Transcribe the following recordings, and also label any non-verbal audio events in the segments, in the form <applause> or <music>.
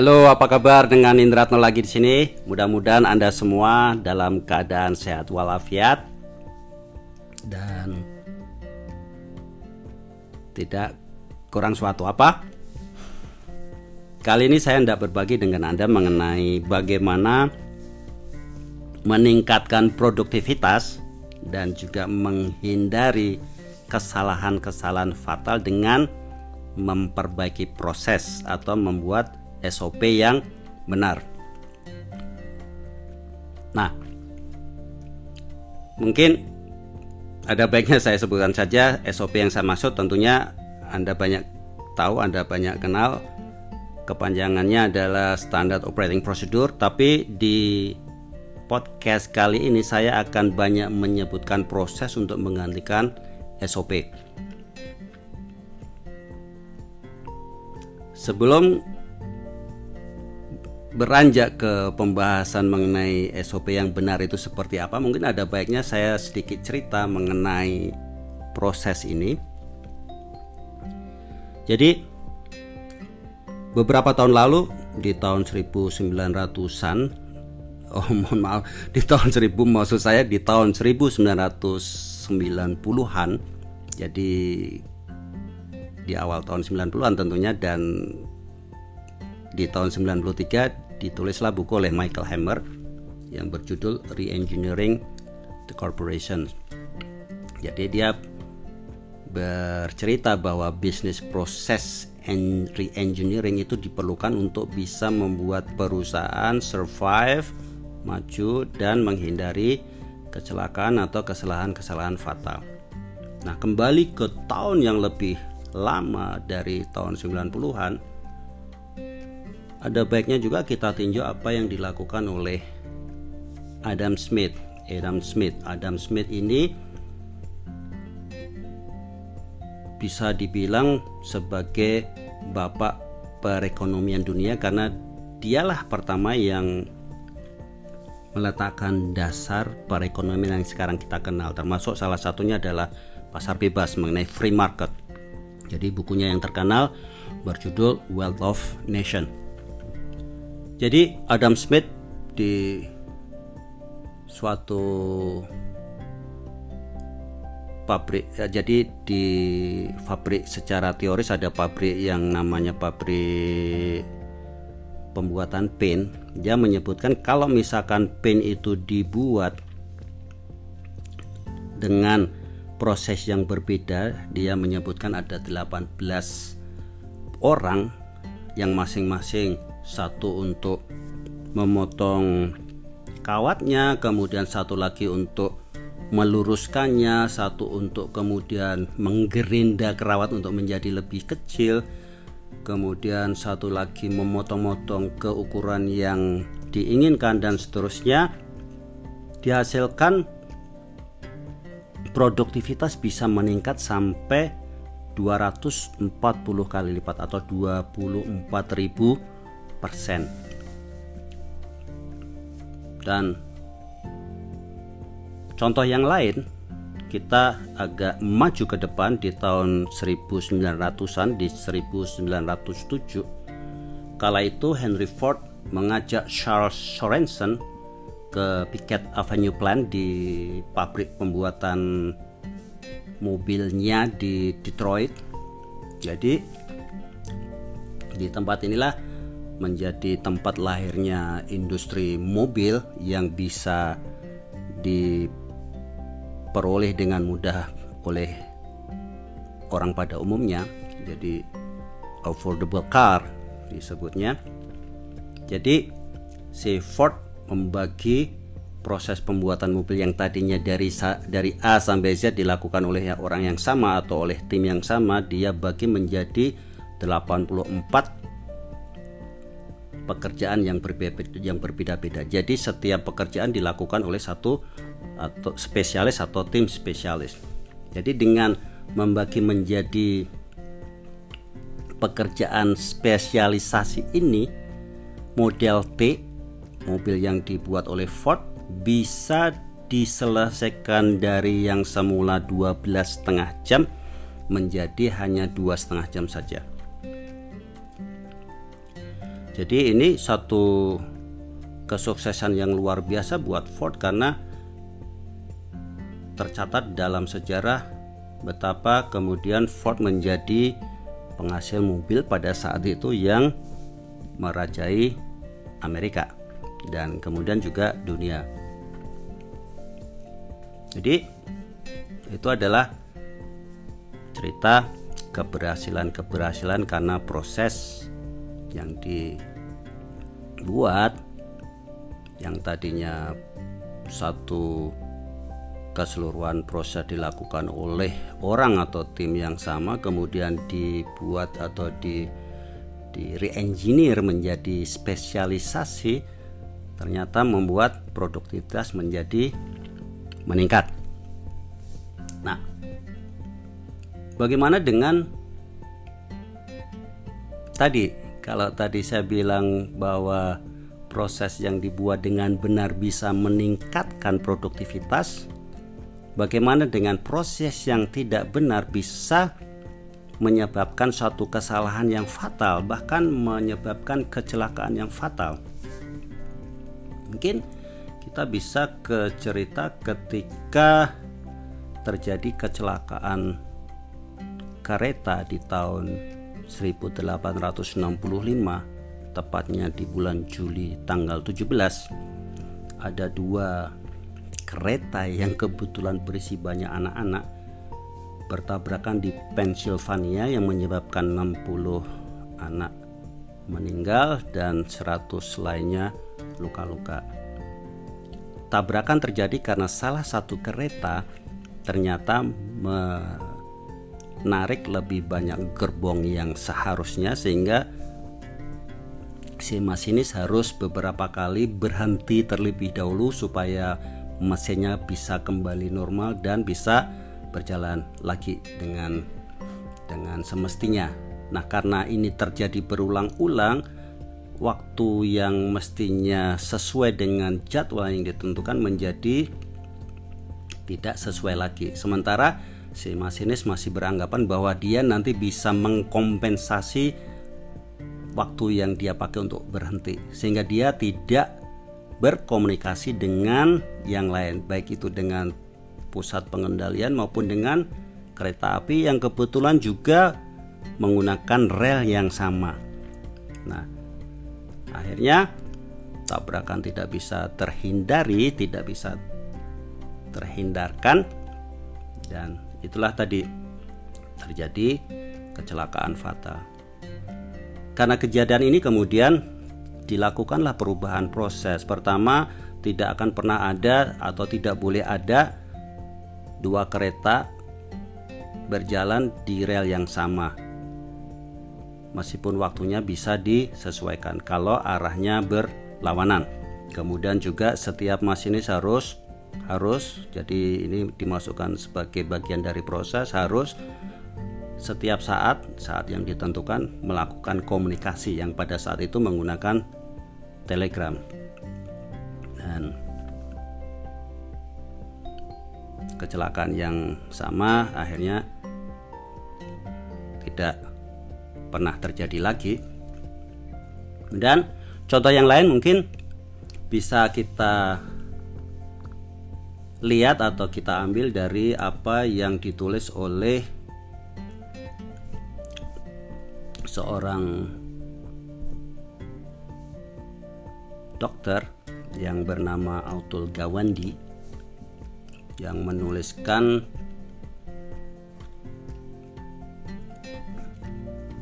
Halo, apa kabar dengan Indratno lagi di sini? Mudah-mudahan Anda semua dalam keadaan sehat walafiat dan tidak kurang suatu apa. Kali ini saya hendak berbagi dengan Anda mengenai bagaimana meningkatkan produktivitas dan juga menghindari kesalahan-kesalahan fatal dengan memperbaiki proses atau membuat SOP yang benar. Nah, mungkin ada baiknya saya sebutkan saja SOP yang saya maksud tentunya Anda banyak tahu, Anda banyak kenal kepanjangannya adalah Standard Operating Procedure tapi di podcast kali ini saya akan banyak menyebutkan proses untuk menggantikan SOP. Sebelum beranjak ke pembahasan mengenai SOP yang benar itu seperti apa, mungkin ada baiknya saya sedikit cerita mengenai proses ini. Jadi beberapa tahun lalu di tahun 1900-an <laughs> oh mohon maaf di tahun 1000 maksud saya di tahun 1990-an jadi di awal tahun 90-an tentunya dan di tahun 93 ditulislah buku oleh Michael Hammer yang berjudul Reengineering the Corporation. Jadi dia bercerita bahwa bisnis proses reengineering itu diperlukan untuk bisa membuat perusahaan survive, maju dan menghindari kecelakaan atau kesalahan-kesalahan fatal. Nah, kembali ke tahun yang lebih lama dari tahun 90-an, ada baiknya juga kita tinjau apa yang dilakukan oleh Adam Smith. Adam Smith, Adam Smith ini bisa dibilang sebagai bapak perekonomian dunia karena dialah pertama yang meletakkan dasar perekonomian yang sekarang kita kenal termasuk salah satunya adalah pasar bebas mengenai free market. Jadi bukunya yang terkenal berjudul Wealth of Nation. Jadi Adam Smith di suatu pabrik ya, jadi di pabrik secara teoris ada pabrik yang namanya pabrik pembuatan pen dia menyebutkan kalau misalkan pen itu dibuat dengan proses yang berbeda dia menyebutkan ada 18 orang yang masing-masing satu untuk memotong kawatnya kemudian satu lagi untuk meluruskannya satu untuk kemudian menggerinda kerawat untuk menjadi lebih kecil kemudian satu lagi memotong-motong ke ukuran yang diinginkan dan seterusnya. Dihasilkan produktivitas bisa meningkat sampai 240 kali lipat atau 24.000 dan contoh yang lain kita agak maju ke depan di tahun 1900-an di 1907 kala itu Henry Ford mengajak Charles Sorensen ke Picket Avenue Plant di pabrik pembuatan mobilnya di Detroit. Jadi di tempat inilah menjadi tempat lahirnya industri mobil yang bisa diperoleh dengan mudah oleh orang pada umumnya. Jadi affordable car disebutnya. Jadi si Ford membagi proses pembuatan mobil yang tadinya dari dari A sampai Z dilakukan oleh orang yang sama atau oleh tim yang sama dia bagi menjadi 84 pekerjaan yang berbeda yang berbeda-beda. Jadi setiap pekerjaan dilakukan oleh satu atau spesialis atau tim spesialis. Jadi dengan membagi menjadi pekerjaan spesialisasi ini model T mobil yang dibuat oleh Ford bisa diselesaikan dari yang semula 12 setengah jam menjadi hanya dua setengah jam saja. Jadi ini satu kesuksesan yang luar biasa buat Ford karena tercatat dalam sejarah betapa kemudian Ford menjadi penghasil mobil pada saat itu yang merajai Amerika dan kemudian juga dunia. Jadi itu adalah cerita keberhasilan-keberhasilan karena proses yang dibuat yang tadinya satu keseluruhan proses dilakukan oleh orang atau tim yang sama kemudian dibuat atau di di re-engineer menjadi spesialisasi ternyata membuat produktivitas menjadi meningkat. Nah, bagaimana dengan tadi kalau tadi saya bilang bahwa proses yang dibuat dengan benar bisa meningkatkan produktivitas, bagaimana dengan proses yang tidak benar bisa menyebabkan suatu kesalahan yang fatal, bahkan menyebabkan kecelakaan yang fatal. Mungkin kita bisa ke cerita ketika terjadi kecelakaan kereta di tahun 1865 tepatnya di bulan Juli tanggal 17 ada dua kereta yang kebetulan berisi banyak anak-anak bertabrakan di Pennsylvania yang menyebabkan 60 anak meninggal dan 100 lainnya luka-luka. Tabrakan terjadi karena salah satu kereta ternyata menarik lebih banyak gerbong yang seharusnya sehingga si masinis harus beberapa kali berhenti terlebih dahulu supaya mesinnya bisa kembali normal dan bisa berjalan lagi dengan dengan semestinya. Nah, karena ini terjadi berulang-ulang, waktu yang mestinya sesuai dengan jadwal yang ditentukan menjadi tidak sesuai lagi. Sementara si masinis masih beranggapan bahwa dia nanti bisa mengkompensasi waktu yang dia pakai untuk berhenti sehingga dia tidak berkomunikasi dengan yang lain baik itu dengan pusat pengendalian maupun dengan kereta api yang kebetulan juga menggunakan rel yang sama. Nah, akhirnya tabrakan tidak bisa terhindari, tidak bisa terhindarkan dan itulah tadi terjadi kecelakaan fatal. Karena kejadian ini kemudian dilakukanlah perubahan proses. Pertama, tidak akan pernah ada atau tidak boleh ada dua kereta berjalan di rel yang sama. Meskipun waktunya bisa disesuaikan kalau arahnya berlawanan. Kemudian juga setiap masinis harus harus jadi ini dimasukkan sebagai bagian dari proses harus setiap saat saat yang ditentukan melakukan komunikasi yang pada saat itu menggunakan Telegram. Dan kecelakaan yang sama akhirnya tidak pernah terjadi lagi. Dan contoh yang lain mungkin bisa kita lihat atau kita ambil dari apa yang ditulis oleh seorang dokter yang bernama Autul Gawandi yang menuliskan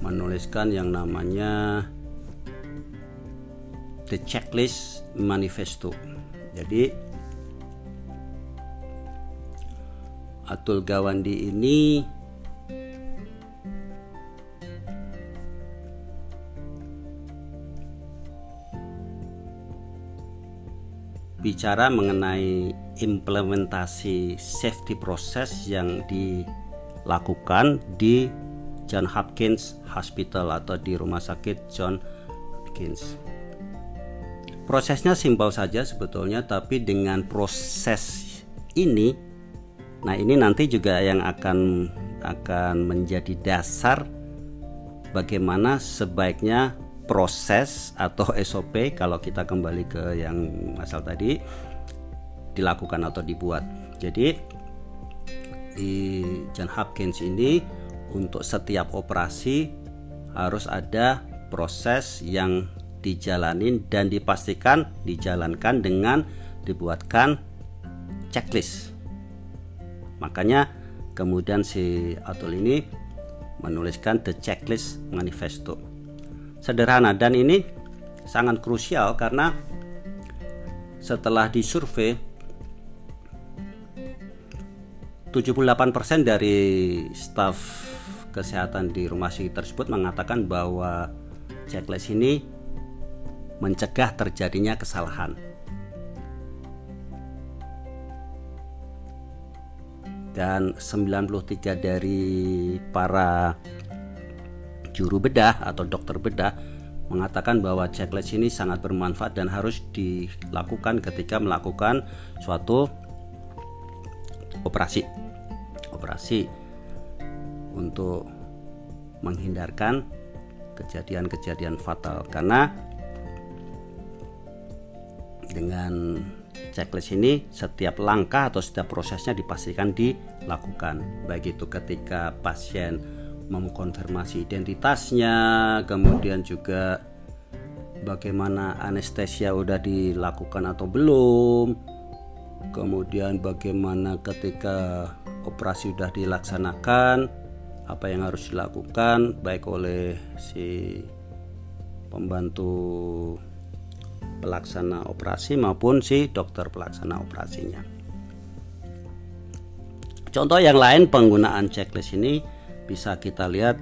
menuliskan yang namanya The Checklist Manifesto. Jadi Atul Gawandi ini bicara mengenai implementasi safety process yang dilakukan di John Hopkins Hospital atau di rumah sakit John Hopkins. Prosesnya simpel saja sebetulnya tapi dengan proses ini nah ini nanti juga yang akan akan menjadi dasar bagaimana sebaiknya proses atau <laughs> SOP kalau kita kembali ke yang asal tadi dilakukan atau dibuat. Jadi di John Hopkins ini untuk setiap operasi harus ada proses yang dijalanin dan dipastikan dijalankan dengan dibuatkan checklist. Makanya kemudian si Atul ini menuliskan the checklist manifesto. Sederhana dan ini sangat krusial karena setelah disurvei 78% dari staf kesehatan di rumah sakit tersebut mengatakan bahwa checklist ini mencegah terjadinya kesalahan. Dan 93 dari para juru bedah atau dokter bedah mengatakan bahwa checklist ini sangat bermanfaat dan harus dilakukan ketika melakukan suatu operasi. Operasi untuk menghindarkan kejadian-kejadian fatal karena dengan checklist ini setiap langkah atau setiap prosesnya dipastikan dilakukan. Baik itu ketika pasien mengkonfirmasi identitasnya kemudian juga bagaimana anestesia udah dilakukan atau belum kemudian bagaimana ketika operasi sudah dilaksanakan apa yang harus dilakukan baik oleh si pembantu pelaksana operasi maupun si dokter pelaksana operasinya. Contoh yang lain penggunaan checklist ini bisa kita lihat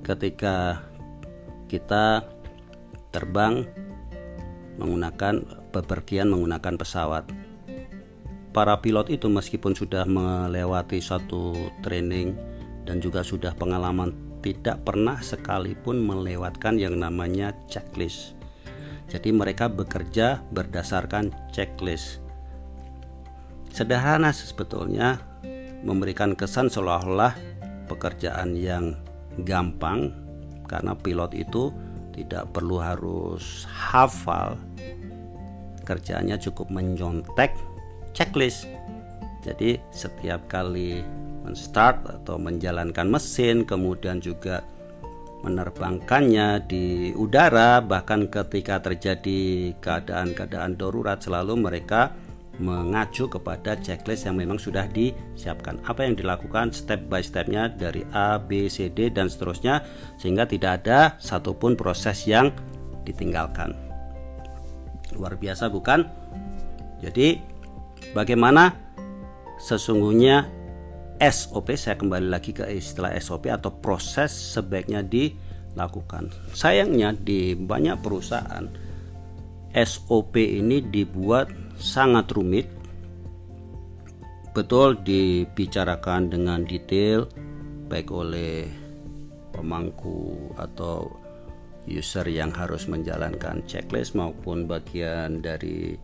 ketika kita terbang menggunakan bepergian menggunakan pesawat. Para pilot itu meskipun sudah melewati satu training dan juga sudah pengalaman tidak pernah sekalipun melewatkan yang namanya checklist. Jadi mereka bekerja berdasarkan checklist. Sederhana sebetulnya memberikan kesan seolah-olah pekerjaan yang gampang karena pilot itu tidak perlu harus hafal kerjaannya cukup menyontek checklist jadi setiap kali menstart atau menjalankan mesin kemudian juga menerbangkannya di udara bahkan ketika terjadi keadaan-keadaan darurat selalu mereka mengacu kepada checklist yang memang sudah disiapkan. Apa yang dilakukan step by stepnya dari A, B, C, D dan seterusnya sehingga tidak ada satupun proses yang ditinggalkan. Luar biasa bukan? Jadi bagaimana sesungguhnya SOP saya kembali lagi ke istilah SOP atau proses sebaiknya dilakukan. Sayangnya di banyak perusahaan SOP ini dibuat sangat rumit. Betul dibicarakan dengan detail baik oleh pemangku atau user yang harus menjalankan checklist maupun bagian dari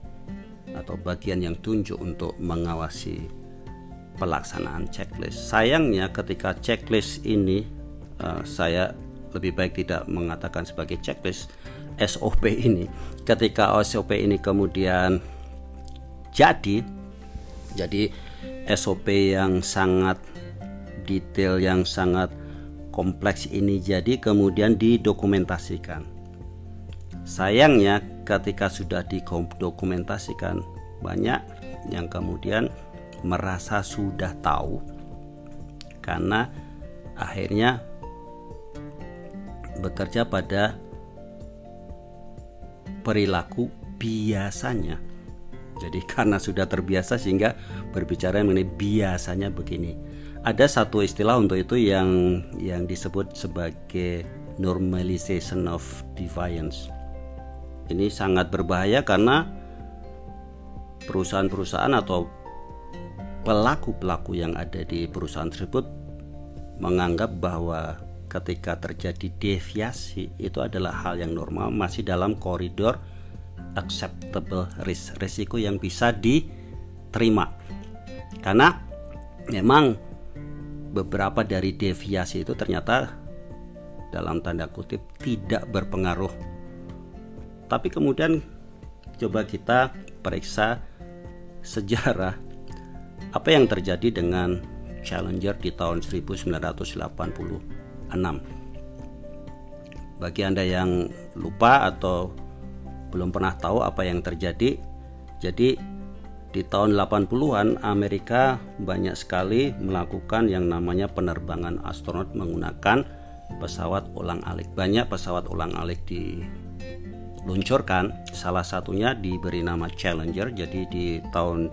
atau bagian yang tunjuk untuk mengawasi pelaksanaan checklist. Sayangnya ketika checklist ini uh, saya lebih baik tidak mengatakan sebagai checklist SOP ini. Ketika SOP ini kemudian jadi jadi SOP yang sangat detail yang sangat kompleks ini jadi kemudian didokumentasikan. Sayangnya ketika sudah didokumentasikan banyak yang kemudian merasa sudah tahu karena akhirnya bekerja pada perilaku biasanya. Jadi <laughs> karena sudah terbiasa sehingga berbicara mengenai biasanya begini. Ada satu istilah untuk itu yang yang disebut sebagai normalization of defiance. Ini sangat berbahaya karena perusahaan-perusahaan atau pelaku-pelaku yang ada di perusahaan tersebut menganggap bahwa ketika terjadi deviasi itu adalah hal yang normal masih dalam koridor acceptable risk risiko yang bisa diterima karena memang beberapa dari deviasi itu ternyata dalam tanda kutip tidak berpengaruh. Tapi kemudian coba kita periksa sejarah apa yang terjadi dengan Challenger di tahun 1986. Bagi Anda yang lupa atau belum pernah tahu apa yang terjadi, jadi di tahun 80-an Amerika banyak sekali melakukan yang namanya penerbangan astronot menggunakan pesawat ulang-alik. Banyak pesawat ulang-alik diluncurkan, salah satunya diberi nama Challenger. Jadi di tahun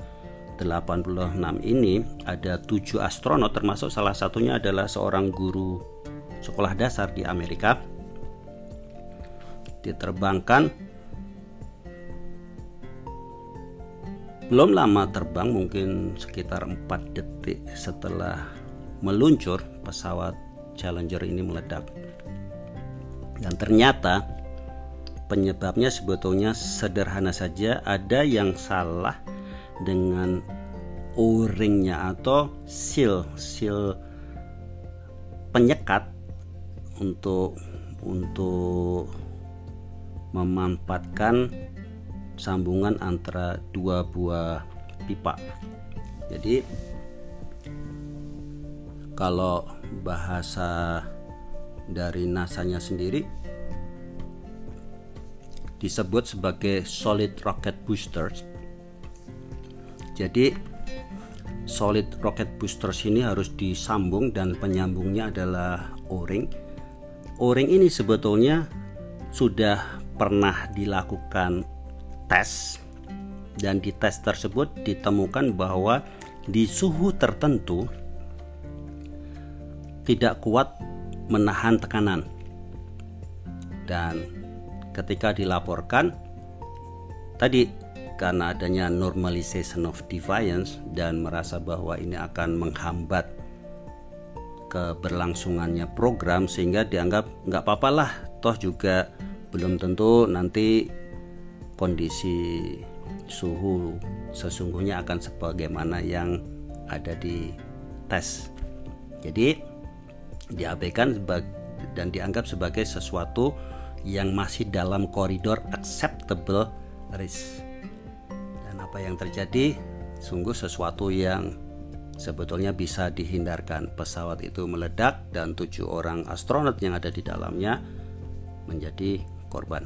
86 ini ada tujuh astronot termasuk salah satunya adalah seorang guru sekolah dasar di Amerika diterbangkan Belum lama terbang mungkin sekitar 4 detik setelah meluncur pesawat Challenger ini meledak. Dan ternyata penyebabnya sebetulnya sederhana saja, ada yang salah dengan o-ringnya atau seal seal penyekat untuk untuk memanfaatkan sambungan antara dua buah pipa. Jadi kalau bahasa dari NASA-nya sendiri disebut sebagai solid rocket boosters. Jadi solid rocket boosters ini harus disambung dan penyambungnya adalah O-ring. O-ring ini sebetulnya sudah pernah dilakukan tes dan di tes tersebut ditemukan bahwa di suhu tertentu tidak kuat menahan tekanan dan ketika dilaporkan tadi karena adanya normalization of defiance dan merasa bahwa ini akan menghambat keberlangsungannya program sehingga dianggap nggak apa-apa lah toh juga belum tentu nanti kondisi suhu sesungguhnya akan sebagaimana yang ada di tes. Jadi diabaikan dan dianggap sebagai sesuatu yang masih dalam koridor acceptable risk. Apa yang terjadi sungguh sesuatu yang sebetulnya bisa dihindarkan. Pesawat itu meledak dan tujuh orang astronot yang ada di dalamnya menjadi korban.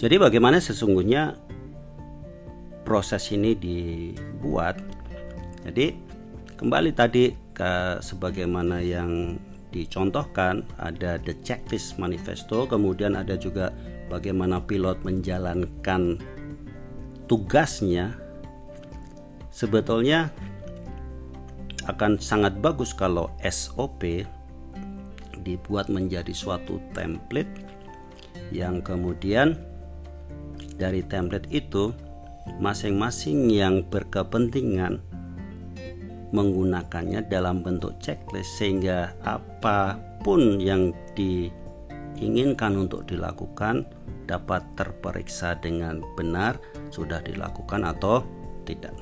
Jadi bagaimana sesungguhnya proses ini dibuat? Jadi kembali tadi ke sebagaimana yang dicontohkan ada the checklist manifesto, kemudian ada juga bagaimana pilot menjalankan tugasnya. Sebetulnya akan sangat bagus kalau SOP dibuat menjadi suatu template yang kemudian dari template itu masing-masing yang berkepentingan menggunakannya dalam bentuk checklist sehingga apa pun yang diinginkan untuk dilakukan dapat terperiksa dengan benar sudah dilakukan atau tidak.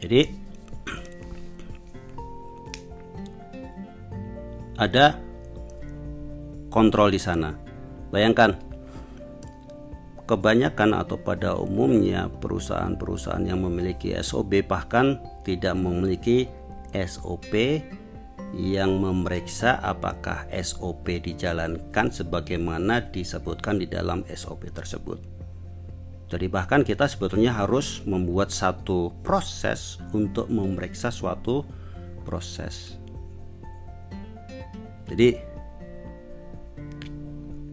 Jadi ada kontrol di sana. Bayangkan kebanyakan atau pada umumnya perusahaan-perusahaan yang memiliki SOP bahkan tidak memiliki SOP yang memeriksa apakah SOP dijalankan sebagaimana disebutkan di dalam SOP tersebut. Jadi bahkan kita sebetulnya harus membuat satu proses untuk memeriksa suatu proses. Jadi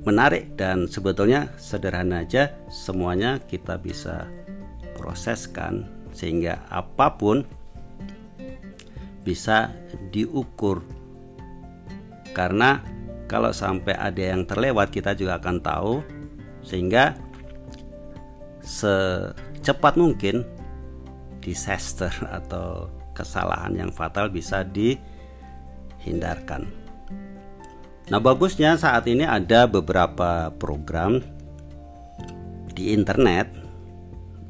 menarik dan sebetulnya sederhana aja semuanya kita bisa proseskan sehingga apa pun bisa diukur karena kalau sampai ada yang terlewat kita juga akan tahu sehingga secepat mungkin disaster <laughs> atau kesalahan yang fatal bisa dihindarkan. Nah, bagusnya saat ini ada beberapa program di internet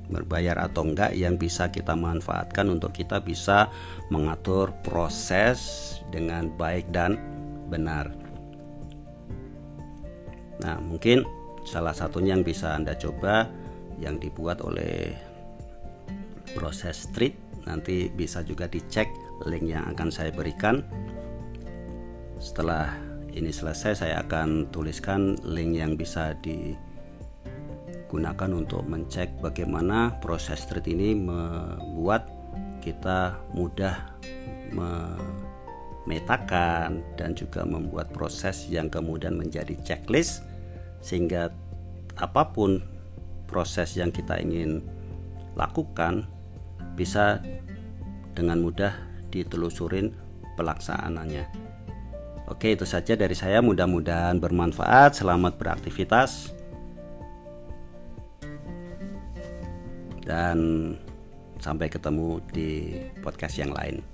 berbayar atau enggak yang bisa kita manfaatkan untuk kita bisa mengatur proses dengan baik dan benar. Nah, mungkin salah satunya yang bisa Anda coba yang dibuat oleh proses street nanti bisa juga dicek link yang akan saya berikan. Setelah ini selesai saya akan tuliskan link yang bisa di gunakan untuk mencek bagaimana proses street ini membuat kita mudah memetakan dan juga membuat proses yang kemudian menjadi checklist sehingga apa pun proses yang kita ingin lakukan bisa dengan mudah ditelusurin pelaksanaannya. Oke, itu saja dari saya. Mudah-mudahan bermanfaat. Selamat beraktivitas. dan sampai ketemu di podcast yang lain.